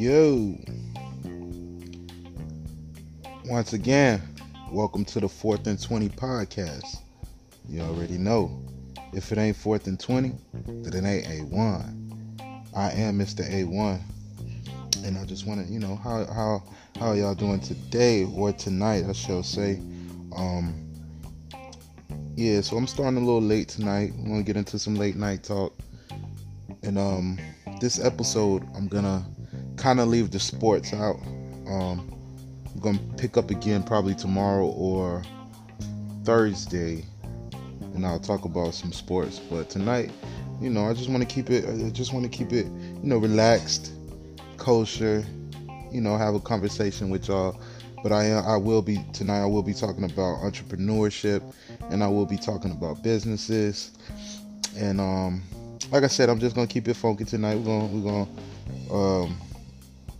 Yo. Once again, welcome to the Fourth and 20 podcast. You already know. If it ain't Fourth and 20, then it ain't A1. I am Mr. A1. And I just want to, you know, how how how y'all doing today or tonight, I shall say. Um yeah, so I'm starting a little late tonight. I'm gonna get into some late night talk. And um this episode I'm gonna kinda leave the sports out. Um I'm gonna pick up again probably tomorrow or Thursday and I'll talk about some sports. But tonight, you know, I just want to keep it I just want to keep it, you know, relaxed, kosher, you know, have a conversation with y'all. But I I will be tonight. I will be talking about entrepreneurship, and I will be talking about businesses. And um, like I said, I'm just gonna keep it funky tonight. We're gonna we're gonna um,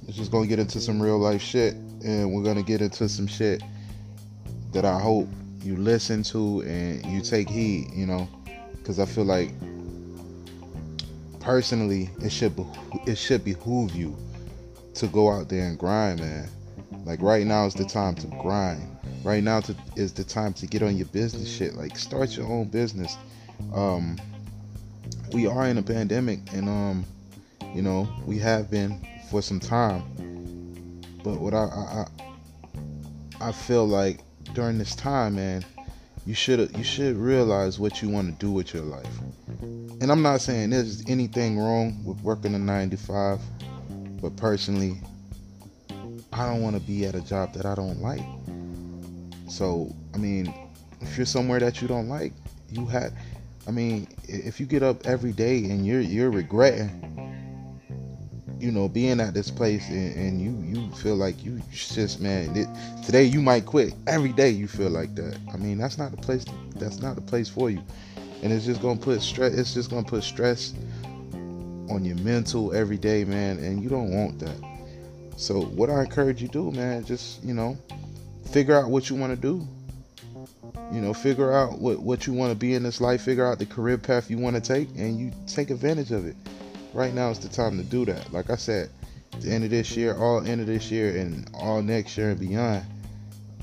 it's just gonna get into some real life shit, and we're gonna get into some shit that I hope you listen to and you take heed. You know, because I feel like personally, it should be, it should behoove you to go out there and grind, man. Like right now is the time to grind. Right now to, is the time to get on your business shit. Like start your own business. Um, we are in a pandemic, and um, you know we have been for some time. But what I I, I feel like during this time, man, you should you should realize what you want to do with your life. And I'm not saying there's anything wrong with working a nine to five, but personally, I don't want to be at a job that I don't like. So, I mean, if you're somewhere that you don't like, you have I mean, if you get up every day and you're you're regretting you know being at this place and, and you you feel like you just man it, today you might quit. Every day you feel like that. I mean that's not the place that's not the place for you. And it's just gonna put stress it's just gonna put stress on your mental every day man and you don't want that. So what i encourage you do man just you know figure out what you want to do. You know figure out what, what you want to be in this life. Figure out the career path you want to take and you take advantage of it right now is the time to do that like i said the end of this year all end of this year and all next year and beyond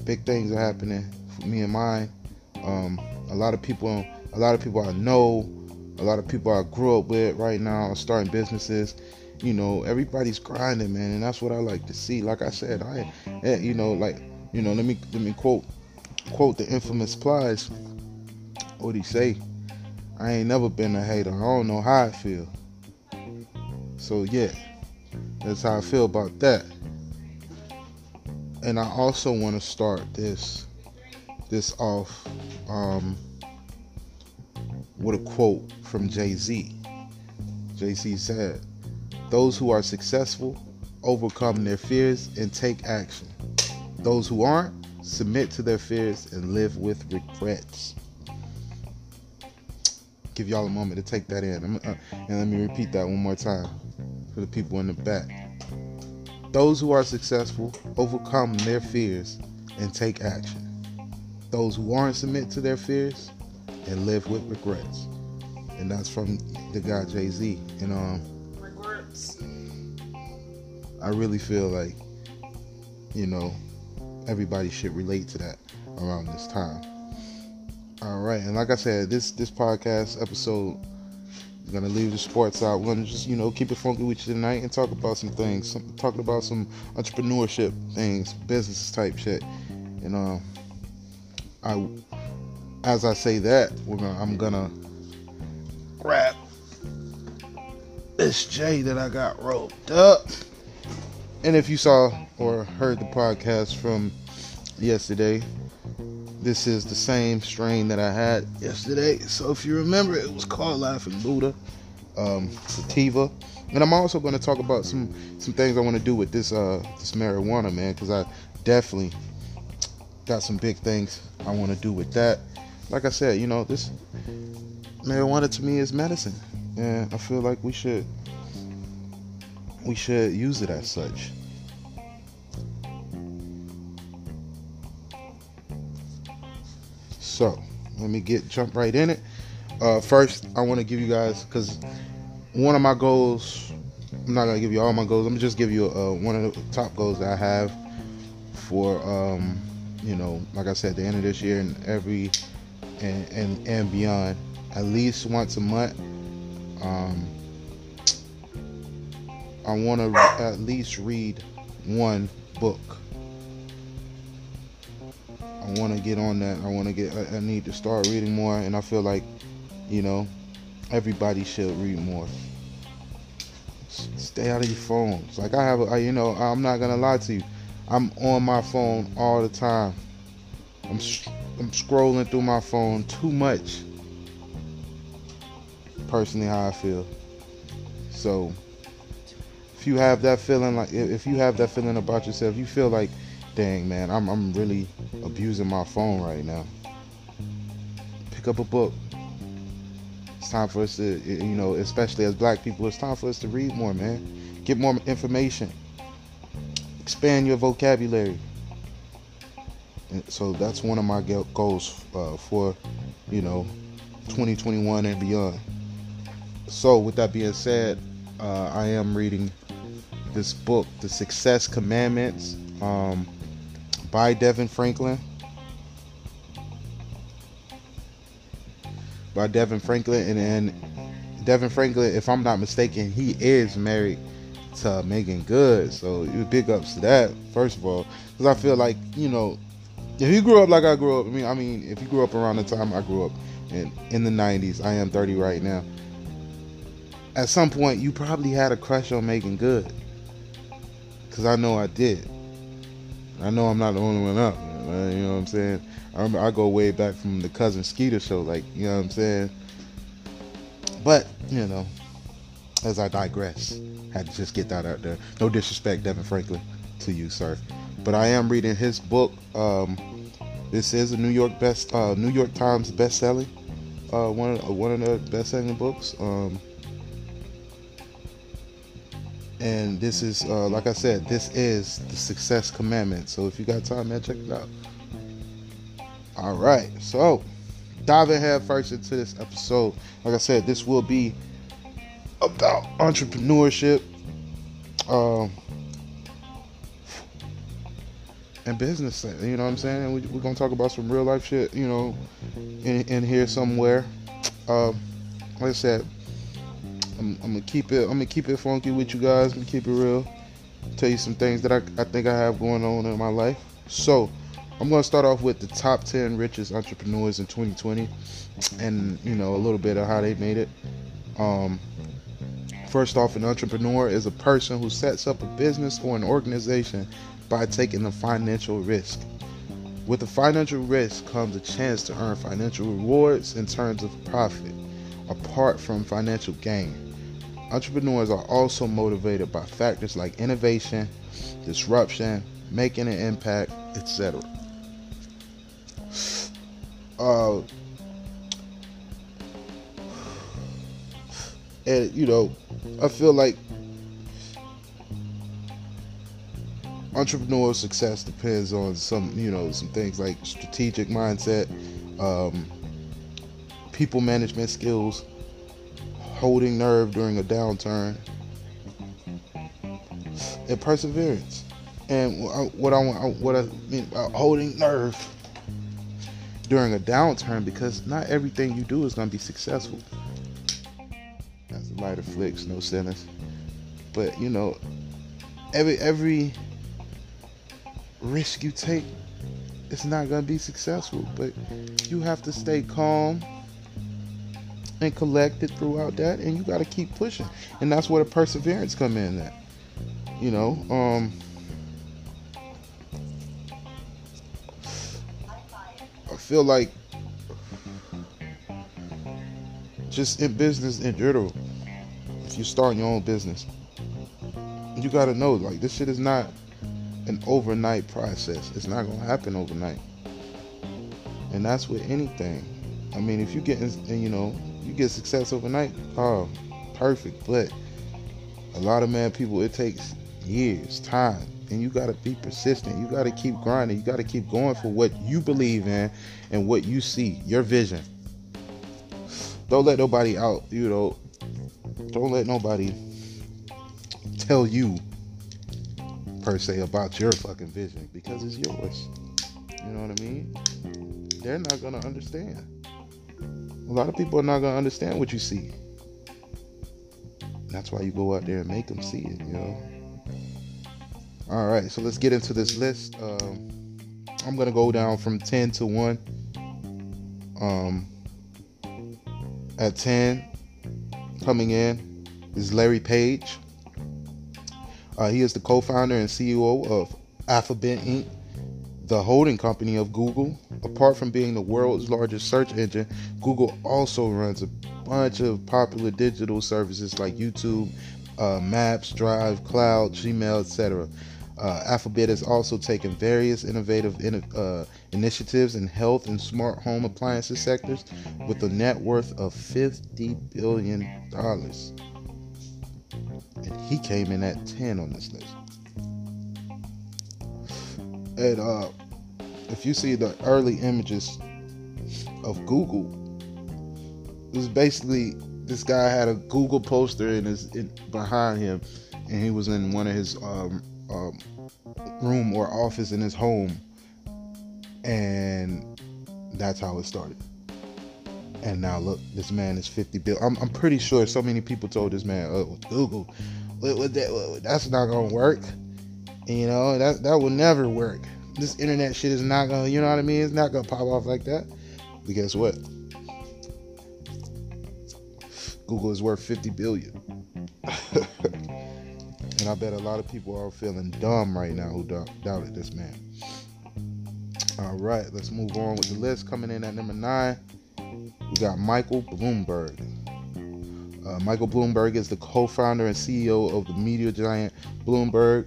big things are happening for me and mine um, a lot of people a lot of people i know a lot of people i grew up with right now are starting businesses you know everybody's grinding man and that's what i like to see like i said i eh, you know like you know let me let me quote quote the infamous Plies. What he say? I ain't never been a hater. I don't know how I feel. So yeah, that's how I feel about that. And I also want to start this this off um, with a quote from Jay Z. Jay Z said, "Those who are successful overcome their fears and take action. Those who aren't submit to their fears, and live with regrets. Give y'all a moment to take that in. Uh, and let me repeat that one more time for the people in the back. Those who are successful overcome their fears and take action. Those who aren't submit to their fears and live with regrets. And that's from the guy Jay Z. And um, regrets. I really feel like, you know, everybody should relate to that around this time. All right, and like I said, this this podcast episode is gonna leave the sports out. We're gonna just you know keep it funky with you tonight and talk about some things, some, talking about some entrepreneurship things, business type shit. And uh, I, as I say that, we're gonna I'm gonna grab this J that I got roped up. And if you saw or heard the podcast from yesterday, this is the same strain that I had yesterday. So if you remember, it was called Laughing Buddha, um, sativa. And I'm also going to talk about some some things I want to do with this uh, this marijuana, man, because I definitely got some big things I want to do with that. Like I said, you know, this marijuana to me is medicine, and I feel like we should we should use it as such. So let me get jump right in it. Uh, first, I want to give you guys because one of my goals I'm not gonna give you all my goals. I'm gonna just give you uh, one of the top goals that I have for um, you know, like I said, the end of this year and every and and, and beyond. At least once a month. Um, I want to at least read one book. I want to get on that. I want to get. I, I need to start reading more, and I feel like, you know, everybody should read more. Stay out of your phones. Like I have, a, you know, I'm not gonna lie to you. I'm on my phone all the time. I'm I'm scrolling through my phone too much. Personally, how I feel. So, if you have that feeling, like if you have that feeling about yourself, you feel like, dang man, I'm I'm really abusing my phone right now. Pick up a book. It's time for us to, you know, especially as black people, it's time for us to read more, man. Get more information. Expand your vocabulary. And so that's one of my goals uh, for, you know, 2021 and beyond. So with that being said, uh, I am reading this book, The Success Commandments, um, by DeVon Franklin. By DeVon Franklin, and then DeVon Franklin, if I'm not mistaken, he is married to Meagan Good. So big ups to that, first of all, because I feel like you know if you grew up like I grew up, I mean, I mean, if you grew up around the time I grew up in in the '90s, I am 30 right now. At some point, you probably had a crush on Meagan Good, because I know I did. I know I'm not the only one up. You know what I'm saying? I remember I go way back from the cousin Skeeter show, like you know what I'm saying. But you know, as I digress, had to just get that out there. No disrespect, DeVon Franklin, to you, sir but I am reading his book. Um, this is a New York best, uh, New York Times best-selling, uh, one of, one of the best-selling books. Um, and this is, uh, like I said, this is the Success Commandment. So if you got time, man, check it out. All right, so diving head first into this episode. Like I said, this will be about entrepreneurship. Um, and business. You know what I'm saying? We, are gonna talk about some real life shit. You know, in, in here somewhere. Uh, like I said, I'm, I'm, gonna keep it. I'm gonna keep it funky with you guys. Keep it real. Tell you some things that I, I think I have going on in my life. So, I'm gonna start off with the top 10 richest entrepreneurs in 2020, and you know a little bit of how they made it. Um, First off, an entrepreneur is a person who sets up a business or an organization by taking a financial risk. With a financial risk comes a chance to earn financial rewards in terms of profit, apart from financial gain. Entrepreneurs are also motivated by factors like innovation, disruption, making an impact, etc. Uh, and you know, I feel like entrepreneurial success depends on some, you know, some things like strategic mindset, um, people management skills, holding nerve during a downturn, and perseverance. And uh, what I what I mean holding nerve during a downturn, because not everything you do is going to be successful. That's the lighter flicks, no sinners. But you know, every every risk you take, it's not going to be successful. But you have to stay calm and collected throughout that, and you got to keep pushing. And that's where the perseverance come in. That you know, um, I feel like just in business in general, if you start your own business, you got to know like this shit is not an overnight process. It's not to happen overnight. And that's with anything. I mean, if you get, in, you know, you get success overnight, oh, perfect. But a lot of man people, it takes years, time, and you got to be persistent. You got to keep grinding. You got to keep going for what you believe in and what you see, your vision. Don't let nobody out, you know. Don't let nobody tell you per se about your fucking vision because it's yours. You know what I mean? They're not gonna understand. A lot of people are not gonna understand what you see. That's why you go out there and make them see it, you know. All right, so let's get into this list. Um, I'm gonna go down from 10 to 1. Um, at 10, coming in is Larry Page. Uh, he is the co-founder and CEO of Alphabet Inc., the holding company of Google. Apart from being the world's largest search engine, Google also runs a bunch of popular digital services like YouTube, uh, Maps, Drive, Cloud, Gmail, etc. Uh, Alphabet has also taken various innovative in, uh, initiatives in health and smart home appliances sectors with a net worth of $50 billion. And he came in at 10 on this list. And uh, if you see the early images of Google, it was basically this guy had a Google poster in his in, behind him, and he was in one of his um, um, room or office in his home, and that's how it started. And now look, this man is 50 bill. I'm, I'm pretty sure so many people told this man, oh, Google, what, what that, that's not gonna work. You know, that that will never work. This internet shit is not gonna, you know what I mean? It's not gonna pop off like that. But guess what? Google is worth 50 billion. And I bet a lot of people are feeling dumb right now who doubted this man. All right, let's move on with the list. Coming in at number nine, we got Michael Bloomberg. Uh, Michael Bloomberg is the co founder and CEO of the media giant Bloomberg.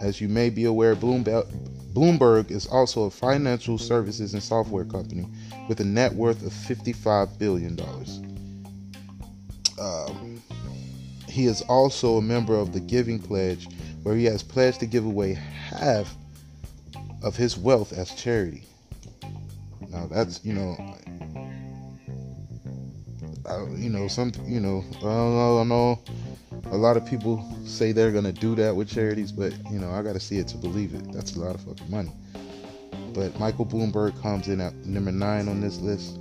As you may be aware, Bloomberg is also a financial services and software company with a net worth of $55 billion. Um, he is also a member of the Giving Pledge, where he has pledged to give away half of his wealth as charity. Now that's you know, I, you know some you know I don't know I don't know a lot of people say they're gonna do that with charities, but you know I got to see it to believe it. That's a lot of fucking money. But Michael Bloomberg comes in at number nine on this list.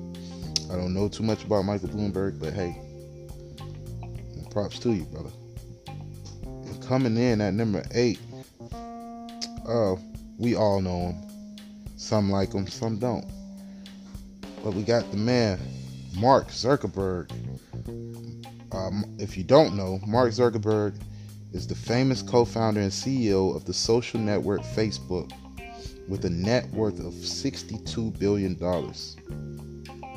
I don't know too much about Michael Bloomberg, but hey, props to you, brother. And coming in at number eight, uh, we all know him. Some like him, some don't. But we got the man, Mark Zuckerberg. Um, if you don't know, Mark Zuckerberg is the famous co founder and CEO of the social network Facebook with a net worth of $62 billion.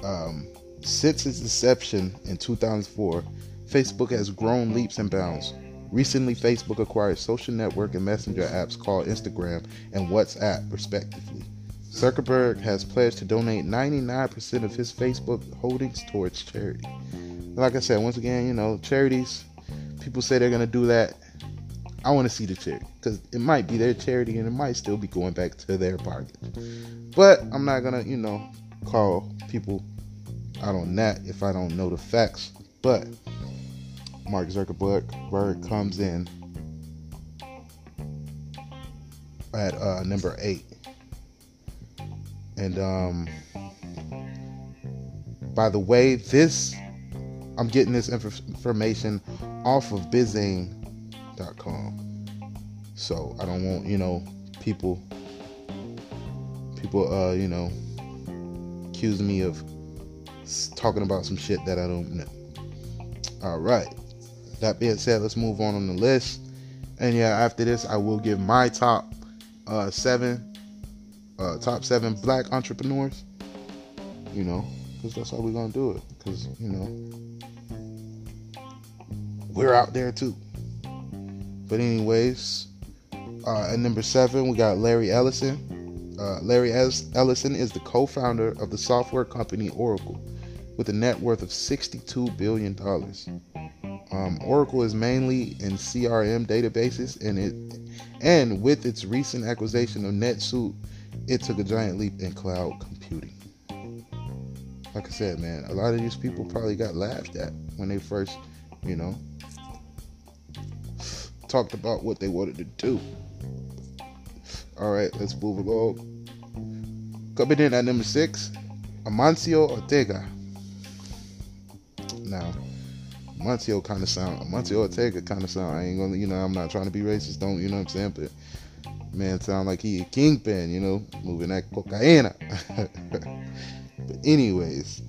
Um, since its inception in 2004, Facebook has grown leaps and bounds. Recently, Facebook acquired social network and messenger apps called Instagram and WhatsApp, respectively. Zuckerberg has pledged to donate 99% of his Facebook holdings towards charity. Like I said, once again, you know, charities, people say they're going to do that. I want to see the charity because it might be their charity and it might still be going back to their pocket. But I'm not going to, you know, call people out on that if I don't know the facts. But Mark Zuckerberg comes in at uh, number eight. And um, by the way, this I'm getting this inf- information off of bizane.com. So I don't want, you know, people people uh, you know, accusing me of talking about some shit that I don't know. All right that being said, let's move on on the list. And yeah, after this, I will give my top uh, seven, uh, top seven black entrepreneurs. You know, because that's how we're gonna do it. Because you know, we're out there too. But anyways, uh, at number seven, we got Larry Ellison. Uh, Larry Ellison is the co-founder of the software company Oracle, with a net worth of $62 billion. Um, Oracle is mainly in CRM databases, and it and with its recent acquisition of NetSuite, it took a giant leap in cloud computing. Like I said, man, a lot of these people probably got laughed at when they first, you know, talked about what they wanted to do. All right, let's move along. Coming in at number six, Amancio Ortega. Now, Amancio kind of sound, Amancio Ortega kind of sound. I ain't gonna, you know, I'm not trying to be racist. Don't, you know what I'm saying? But man, sound like he a kingpin, you know, moving that cocaine. but anyways,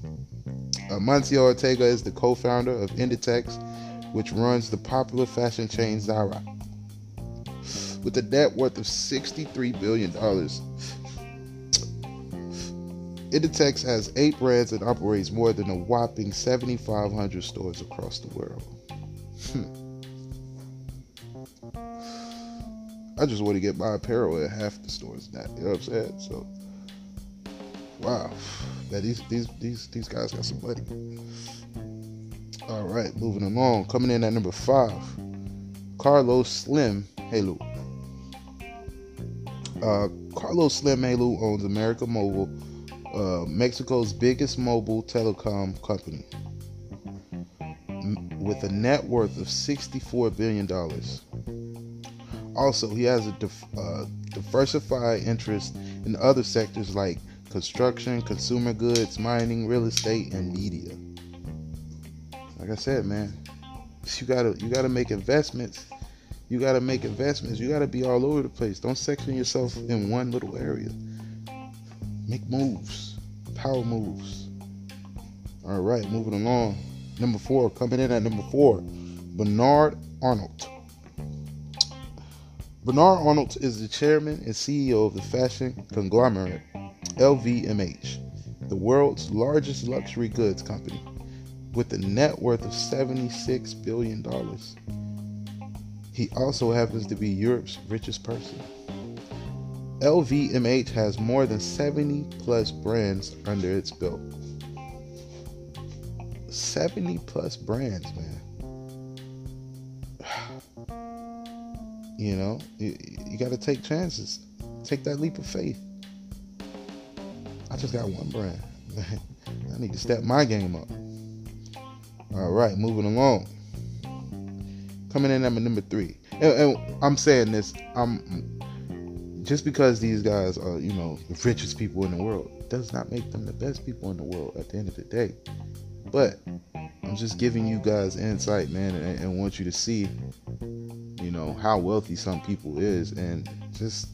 Amancio Ortega is the co-founder of Inditex, which runs the popular fashion chain Zara. With a net worth of $63 billion, Inditex has eight brands and operates more than a whopping 7,500 stores across the world. Hmm. I just want to get my apparel at half the stores now. You know what I'm saying? So, wow, man, these these these these guys got some money. All right, moving along. Coming in at number five, Carlos Slim Helu. Uh, Carlos Slim Helu owns America Mobile uh, Mexico's biggest mobile telecom company with a net worth of $64 billion. Also, he has a dif- uh, diversified interest in other sectors like construction, consumer goods, mining, real estate, and media. Like I said, man, you gotta you gotta make investments. You gotta make investments. You gotta be all over the place. Don't section yourself in one little area. Make moves, power moves. All right, moving along. Number four, coming in at number four, Bernard Arnault. Bernard Arnault is the chairman and CEO of the fashion conglomerate LVMH, the world's largest luxury goods company, with a net worth of $76 billion. He also happens to be Europe's richest person. LVMH has more than 70 plus brands under its belt. 70 plus brands, man. You know, you, you got to take chances. Take that leap of faith. Just got one brand. I need to step my game up. All right, moving along. Coming in at number three. And, and I'm saying this, I'm just because these guys are, you know, the richest people in the world does not make them the best people in the world at the end of the day. But I'm just giving you guys insight, man, and, and want you to see, you know, how wealthy some people is, and just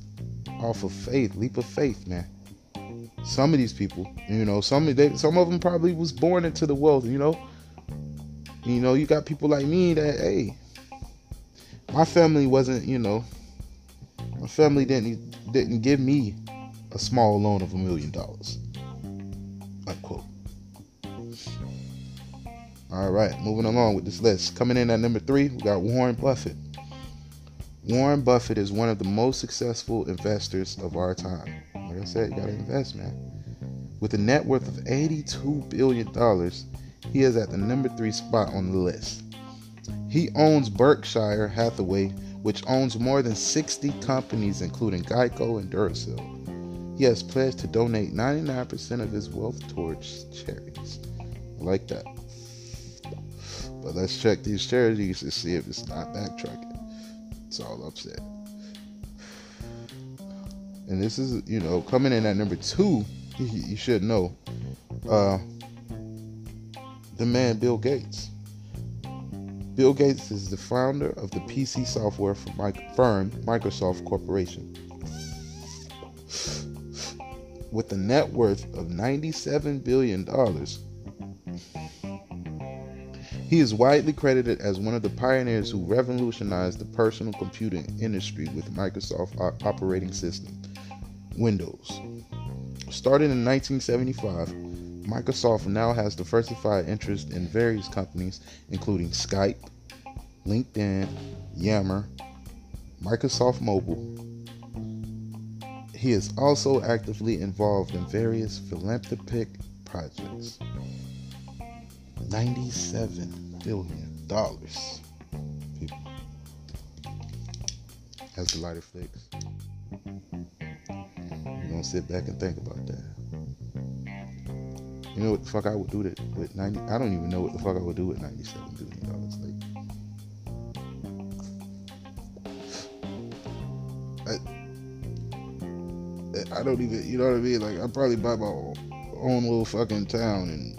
off of faith, leap of faith, man. Some of these people, you know, some they, some of them probably was born into the wealth, you know. You know, you got people like me that, hey, my family wasn't, you know, my family didn't didn't give me a small loan of a million dollars. Unquote. All right, moving along with this list. Coming in at number three, we got Warren Buffett. Warren Buffett is one of the most successful investors of our time. Like I said, you gotta invest, man. With a net worth of $82 billion, he is at the number three spot on the list. He owns Berkshire Hathaway, which owns more than 60 companies, including Geico and Duracell. He has pledged to donate 99% of his wealth towards charities. I like that. But let's check these charities to see if it's not backtracking. It's all upset. And this is, you know, coming in at number two, you should know, uh, the man Bill Gates. Bill Gates is the founder of the PC software firm Microsoft Corporation. With a net worth of $97 billion, he is widely credited as one of the pioneers who revolutionized the personal computing industry with Microsoft operating system, Windows. Started in 1975, Microsoft now has diversified interest in various companies, including Skype, LinkedIn, Yammer, Microsoft Mobile. He is also actively involved in various philanthropic projects. 97 billion dollars. That's a lot of flicks. You don't sit back and think about that. You know what the fuck I would do that with 90 I don't even know what the fuck I would do with 97 billion dollars like I, I don't even you know what I mean like I'd probably buy my own little fucking town and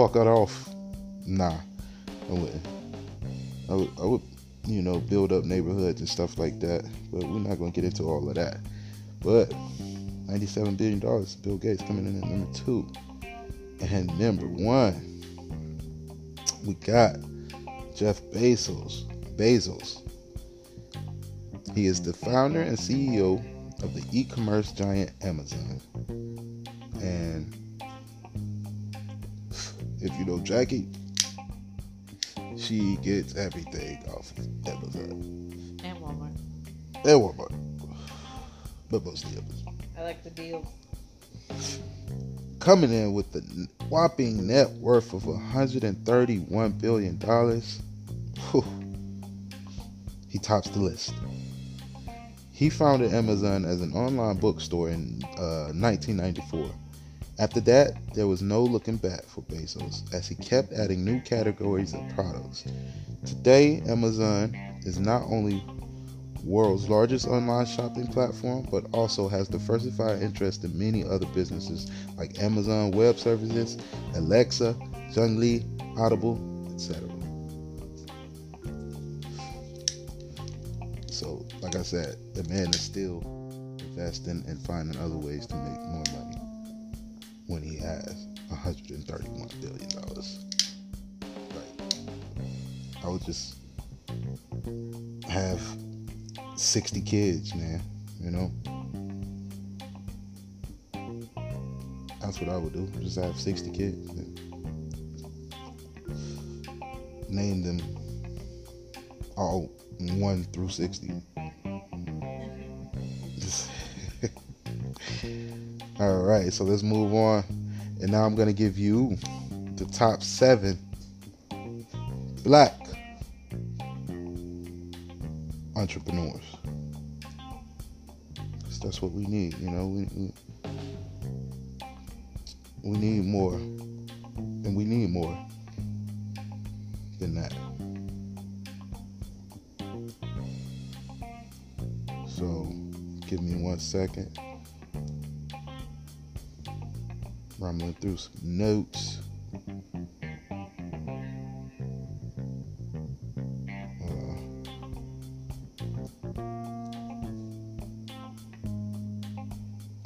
Fuck it off. Nah, I wouldn't. I would, I would, you know, build up neighborhoods and stuff like that. But we're not gonna get into all of that. But 97 billion dollars, Bill Gates coming in at number two, and number one we got Jeff Bezos. Bezos. He is the founder and CEO of the e-commerce giant Amazon. And if you know Jackie, she gets everything off of Amazon. And Walmart. And Walmart. But mostly Amazon. I like the deal. coming in with a whopping net worth of 131 billion dollars. He tops the list. He founded Amazon as an online bookstore in uh, 1994. After that, there was no looking back for Bezos as he kept adding new categories of products. Today, Amazon is not only world's largest online shopping platform, but also has diversified interest in many other businesses like Amazon Web Services, Alexa, Zhongli, Audible, etc. So, like I said, the man is still investing and finding other ways to make more money when he has 131 billion dollars. Like, I would just have 60 kids, man. You know? That's what I would do. Just have 60 kids. Name them all 1 through 60. All right, so let's move on. And now I'm going to give you the top seven black entrepreneurs. That's what we need, you know. We, we, we need more, and we need more than that. So, give me one second. Rumbling through some notes.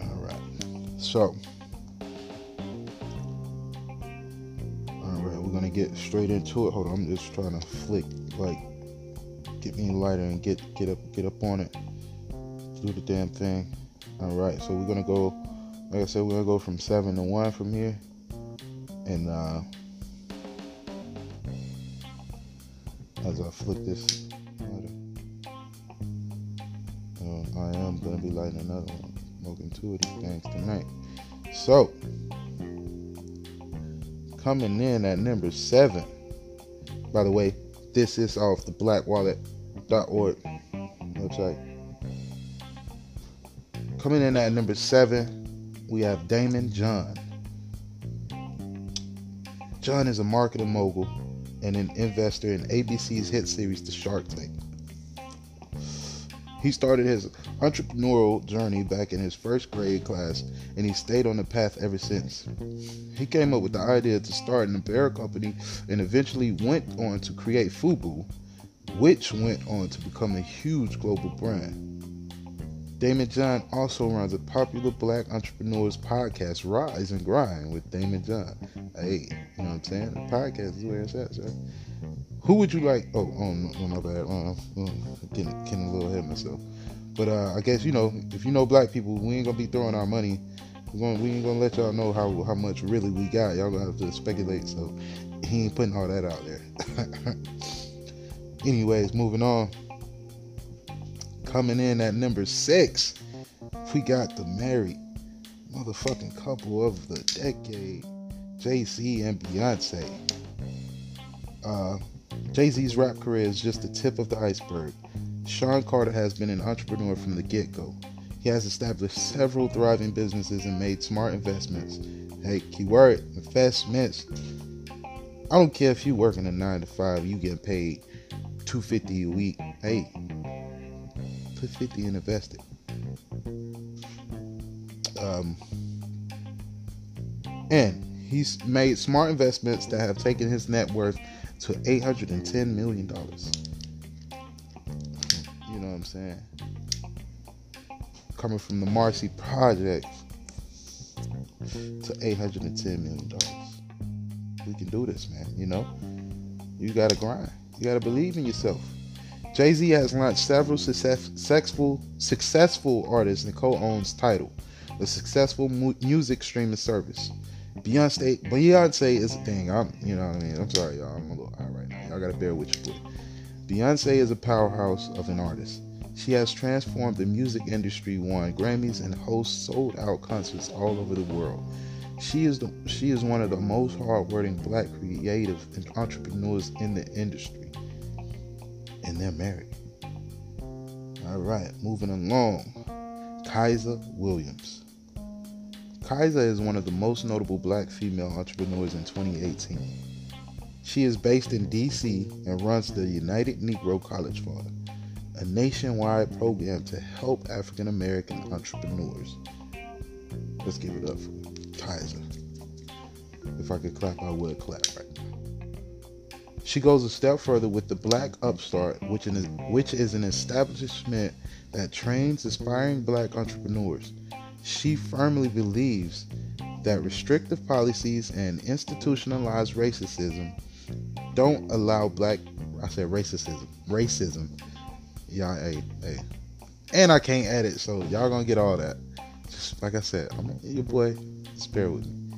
Uh, so, all right, we're gonna get straight into it. Hold on, I'm just trying to flick, like, get me lighter and get get up get up on it. Do the damn thing. All right, so we're gonna go. Like I said, we're gonna go from seven to one from here, and uh, as I flick this uh, I am gonna be lighting another one smoking two of these things tonight. So, coming in at number seven. By the way, this is off the blackwallet.org website. Coming in at number seven, we have Daymond John. John is a marketing mogul and an investor in ABC's hit series The Shark Tank. He started his entrepreneurial journey back in his first grade class, and he stayed on the path ever since. He came up with the idea to start an apparel company and eventually went on to create Fubu, which went on to become a huge global brand. Daymond John also runs a popular black entrepreneurs podcast, Rise and Grind with Daymond John. Hey, you know what I'm saying? The podcast is where it's at, sir. Who would you like? Oh, no, oh my bad. Uh, getting, getting a little ahead of myself. But uh, I guess you know, if you know black people, we ain't gonna be throwing our money. Gonna, we ain't gonna let y'all know how how much really we got. Y'all gonna have to speculate. So he ain't putting all that out there. Anyways, moving on. Coming in at number six, we got the married motherfucking couple of the decade, Jay Z and Beyonce. Uh, Jay Z's rap career is just the tip of the iceberg. Sean Carter has been an entrepreneur from the get go. He has established several thriving businesses and made smart investments. Hey, keyword investments. I don't care if you're working a nine to five, you getting paid two fifty a week. Hey, put fifty and invest it. Um, and he's made smart investments that have taken his net worth to eight hundred and ten million dollars. You know what I'm saying? Coming from the Marcy Project to $810 million. We can do this, man. You know, you got to grind. You got to believe in yourself. Jay Z has launched several successful successful artists and co-owns Tidal, a successful mu- music streaming service. Beyonce, Beyonce is a thing. I'm, you know what I mean. I'm sorry, y'all. I'm a little high right now. Y'all gotta bear with you. Beyonce is a powerhouse of an artist. She has transformed the music industry, won Grammys, and hosts sold out concerts all over the world. She is the, she is one of the most hardworking black creative and entrepreneurs in the industry. And they're married. All right, moving along. Kezia Williams. Kezia is one of the most notable black female entrepreneurs in 2018. She is based in DC and runs the United Negro College Fund a nationwide program to help African American entrepreneurs. Let's give it up for Kezia. If I could clap, I would clap right now. She goes a step further with the Black Upstart, which is, which is an establishment that trains aspiring black entrepreneurs. She firmly believes that restrictive policies and institutionalized racism don't allow black I said racism racism y'all, hey, hey. And I can't edit, so y'all gonna get all that. Just like I said, I'm your boy. Spare with me.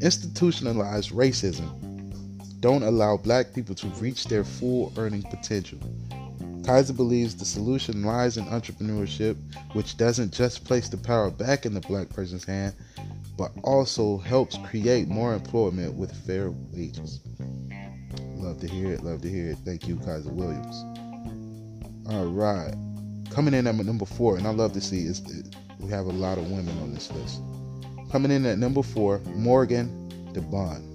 Institutionalized racism don't allow black people to reach their full earning potential. Kezia believes the solution lies in entrepreneurship, which doesn't just place the power back in the black person's hand, but also helps create more employment with fair wages. Love to hear it, love to hear it. Thank you, Kezia Williams. All right. Coming in at number four, and I love to see is we have a lot of women on this list. Coming in at number four, Morgan DeBaun.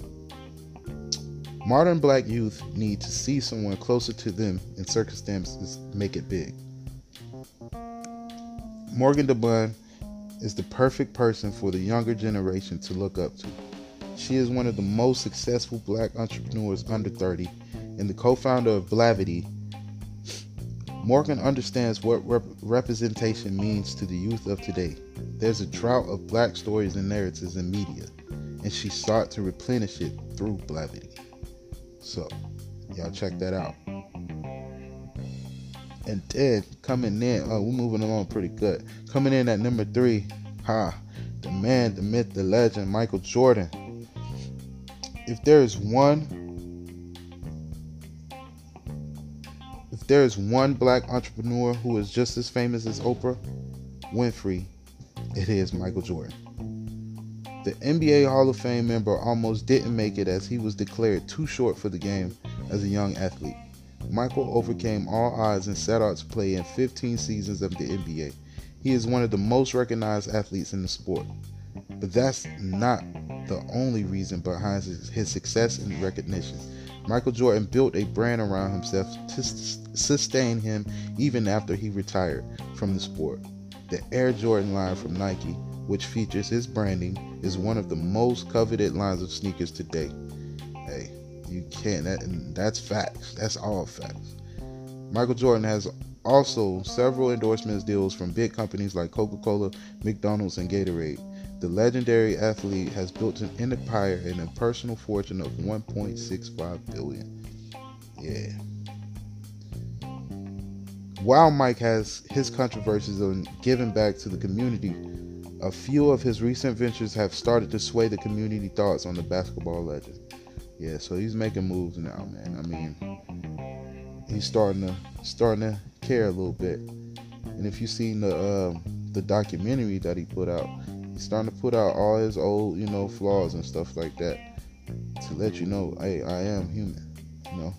Modern black youth need to see someone closer to them in circumstances make it big. Morgan DeBaun is the perfect person for the younger generation to look up to. She is one of the most successful black entrepreneurs under 30 and the co founder of Blavity, Morgan understands what rep- representation means to the youth of today. There's a drought of black stories and narratives in media, and she sought to replenish it through Blavity. So, y'all check that out. And then coming in, oh, we're moving along pretty good. Coming in at number three, ha, the man, the myth, the legend, Michael Jordan. If there is one if there is one black entrepreneur who is just as famous as Oprah Winfrey, it is Michael Jordan. The NBA Hall of Fame member almost didn't make it as he was declared too short for the game as a young athlete. Michael overcame all odds and set out to play in 15 seasons of the NBA. He is one of the most recognized athletes in the sport. But that's not the only reason behind his success and recognition. Michael Jordan built a brand around himself to sustain him even after he retired from the sport. The Air Jordan line from Nike, which features his branding, is one of the most coveted lines of sneakers today. Hey, you can't, that, that's facts. That's all facts. Michael Jordan has also several endorsements deals from big companies like Coca Cola, McDonald's, and Gatorade. The legendary athlete has built an empire and a personal fortune of 1.65 billion. Yeah. While Mike has his controversies on giving back to the community, a few of his recent ventures have started to sway the community thoughts on the basketball legend. Yeah, so he's making moves now, man. I mean, he's starting to starting to care a little bit. And if you've seen the uh, the documentary that he put out, He's starting to put out all his old, you know, flaws and stuff like that to let you know, hey, I am human, you know.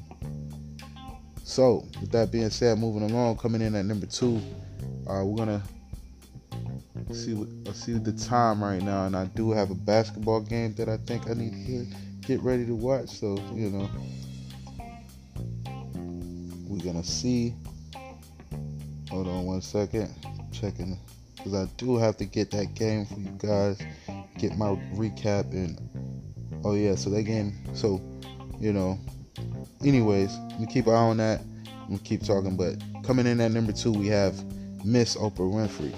So, with that being said, moving along, coming in at number two, uh, we're gonna see I see the time right now, and I do have a basketball game that I think I need to get ready to watch. So you know, we're gonna see. Hold on one second, checking because I do have to get that game for you guys. Get my recap and oh yeah, so that game. So you know, anyways, we keep an eye on that. We keep talking, but coming in at number two, we have Miss Oprah Winfrey.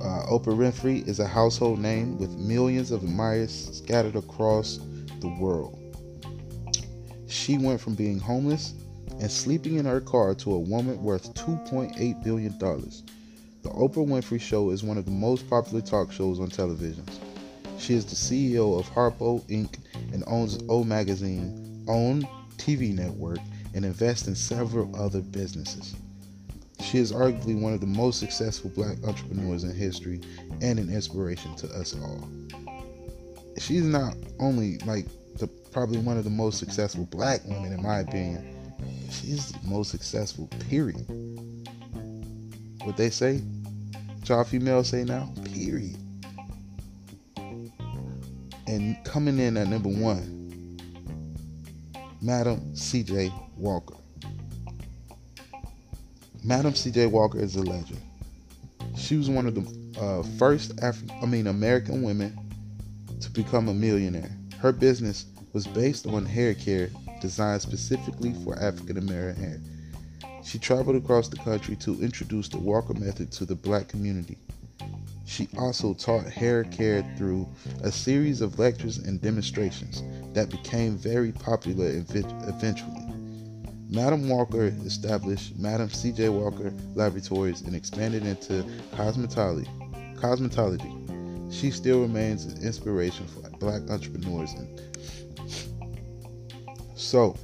Uh, Oprah Winfrey is a household name with millions of admirers scattered across the world. She went from being homeless and sleeping in her car to a woman worth $2.8 billion. The Oprah Winfrey Show is one of the most popular talk shows on television. She is the CEO of Harpo Inc. and owns O Magazine, OWN TV network, and invests in several other businesses. She is arguably one of the most successful black entrepreneurs in history and an inspiration to us all. She's not only like the probably one of the most successful black women in my opinion, she's the most successful period. What they say? Y'all females say now? Period. And coming in at number one, Madam CJ Walker. Madam C.J. Walker is a legend. She was one of the uh, first Afri- I mean American women to become a millionaire. Her business was based on hair care designed specifically for African American hair. She traveled across the country to introduce the Walker method to the black community. She also taught hair care through a series of lectures and demonstrations that became very popular eventually. Madam Walker established Madam C.J. Walker Laboratories and expanded into cosmetology. Cosmetology. She still remains an inspiration for black entrepreneurs. So,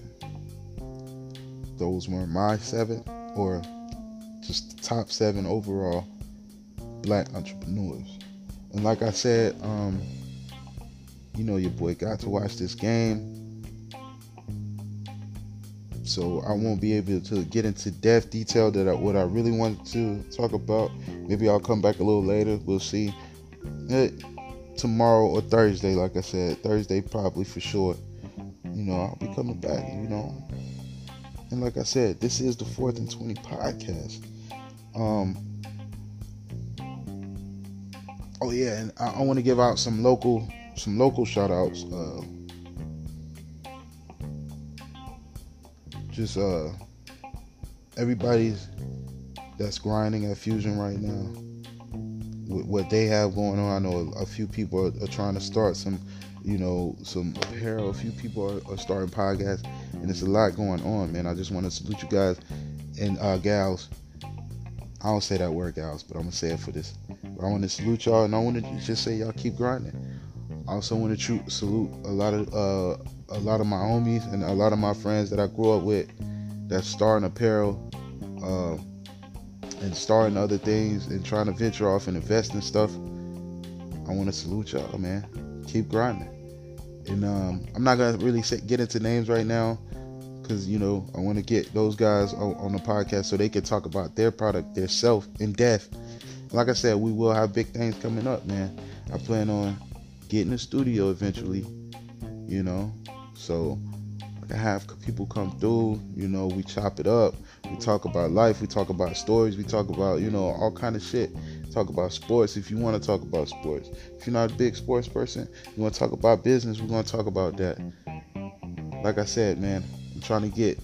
those were my seven, or just the top seven overall black entrepreneurs. And like I said, um, you know, your boy got to watch this game so I won't be able to get into depth detail that I, what I really wanted to talk about. Maybe I'll come back a little later. We'll see. Eh, tomorrow or Thursday, like I said, Thursday probably for sure. You know, I'll be coming back. You know, and like I said, this is the fourth and twenty podcast. Um. Oh yeah, and I, I want to give out some local, some local shout outs. Uh, just uh everybody's that's grinding at Fusion right now. With what they have going on, I know a, few people are, are, trying to start some, you know, some apparel. A few people are, are, starting podcasts, and it's a lot going on, man. I just want to salute you guys and uh, gals. I don't say that word, gals, but I'm gonna say it for this. But I want to salute y'all, and I want to just say y'all keep grinding. I also want to salute a lot of uh, a lot of my homies and a lot of my friends that I grew up with that starting apparel uh, and starting other things and trying to venture off and invest in stuff. I want to salute y'all, man. Keep grinding. And um, I'm not gonna really say, get into names right now because you know I want to get those guys on, on, the podcast so they can talk about their product, their self in depth. Like I said, we will have big things coming up, man. I plan on getting a studio eventually. You know, so I have people come through, you know, we chop it up. We talk about life, we talk about stories, we talk about, you know, all kind of shit. Talk about sports if you want to talk about sports. If you're not a big sports person, you want to talk about business, we're going to talk about that. Like I said, man, I'm trying to get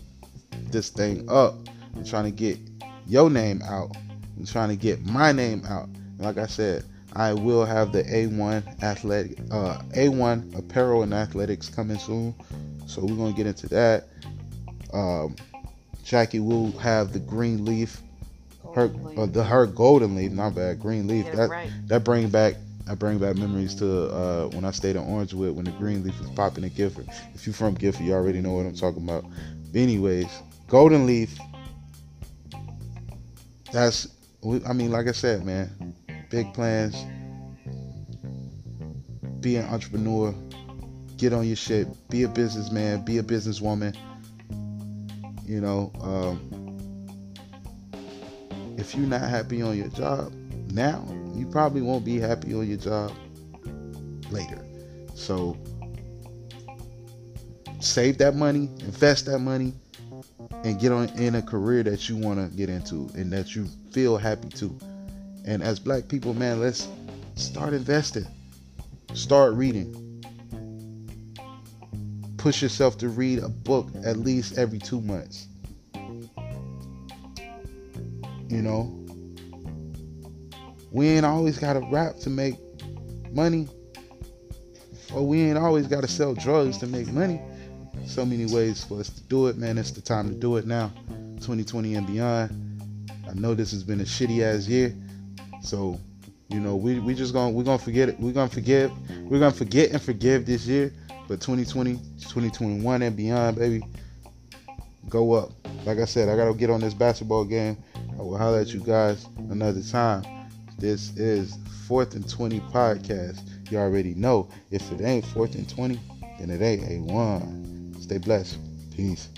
this thing up. I'm trying to get your name out. I'm trying to get my name out. And like I said, I will have the A1 athletic, uh, A1 apparel and athletics coming soon. So we're gonna get into that. Um, Jackie will have the green leaf, her uh, the her golden leaf, not bad, green leaf. that right. that bring back I bring back memories to uh, when I stayed in Orangewood when the green leaf was popping in Gifford. If you're from Gifford, you already know what I'm talking about. But anyways, golden leaf. That's I mean, like I said, man, big plans, be an entrepreneur, get on your shit, be a businessman, be a businesswoman. You know, um, if you're not happy on your job now, you probably won't be happy on your job later. So save that money, invest that money, and get on in a career that you want to get into and that you feel happy to. And as black people, man, let's start investing. Start reading. Push yourself to read a book at least every two months. You know, we ain't always got to rap to make money, or we ain't always got to sell drugs to make money. So many ways for us to do it, man. It's the time to do it now, 2020 and beyond. I know this has been a shitty ass year, so you know we we just gonna we're gonna forget it. We're gonna forgive. We're gonna forget and forgive this year, but 2020, 2021 and beyond, baby, go up. Like I said, I gotta get on this basketball game. I will holler at you guys another time. This is Fourth and 20 podcast. You already know if it ain't Fourth and 20, then it ain't A1. Stay blessed. Peace.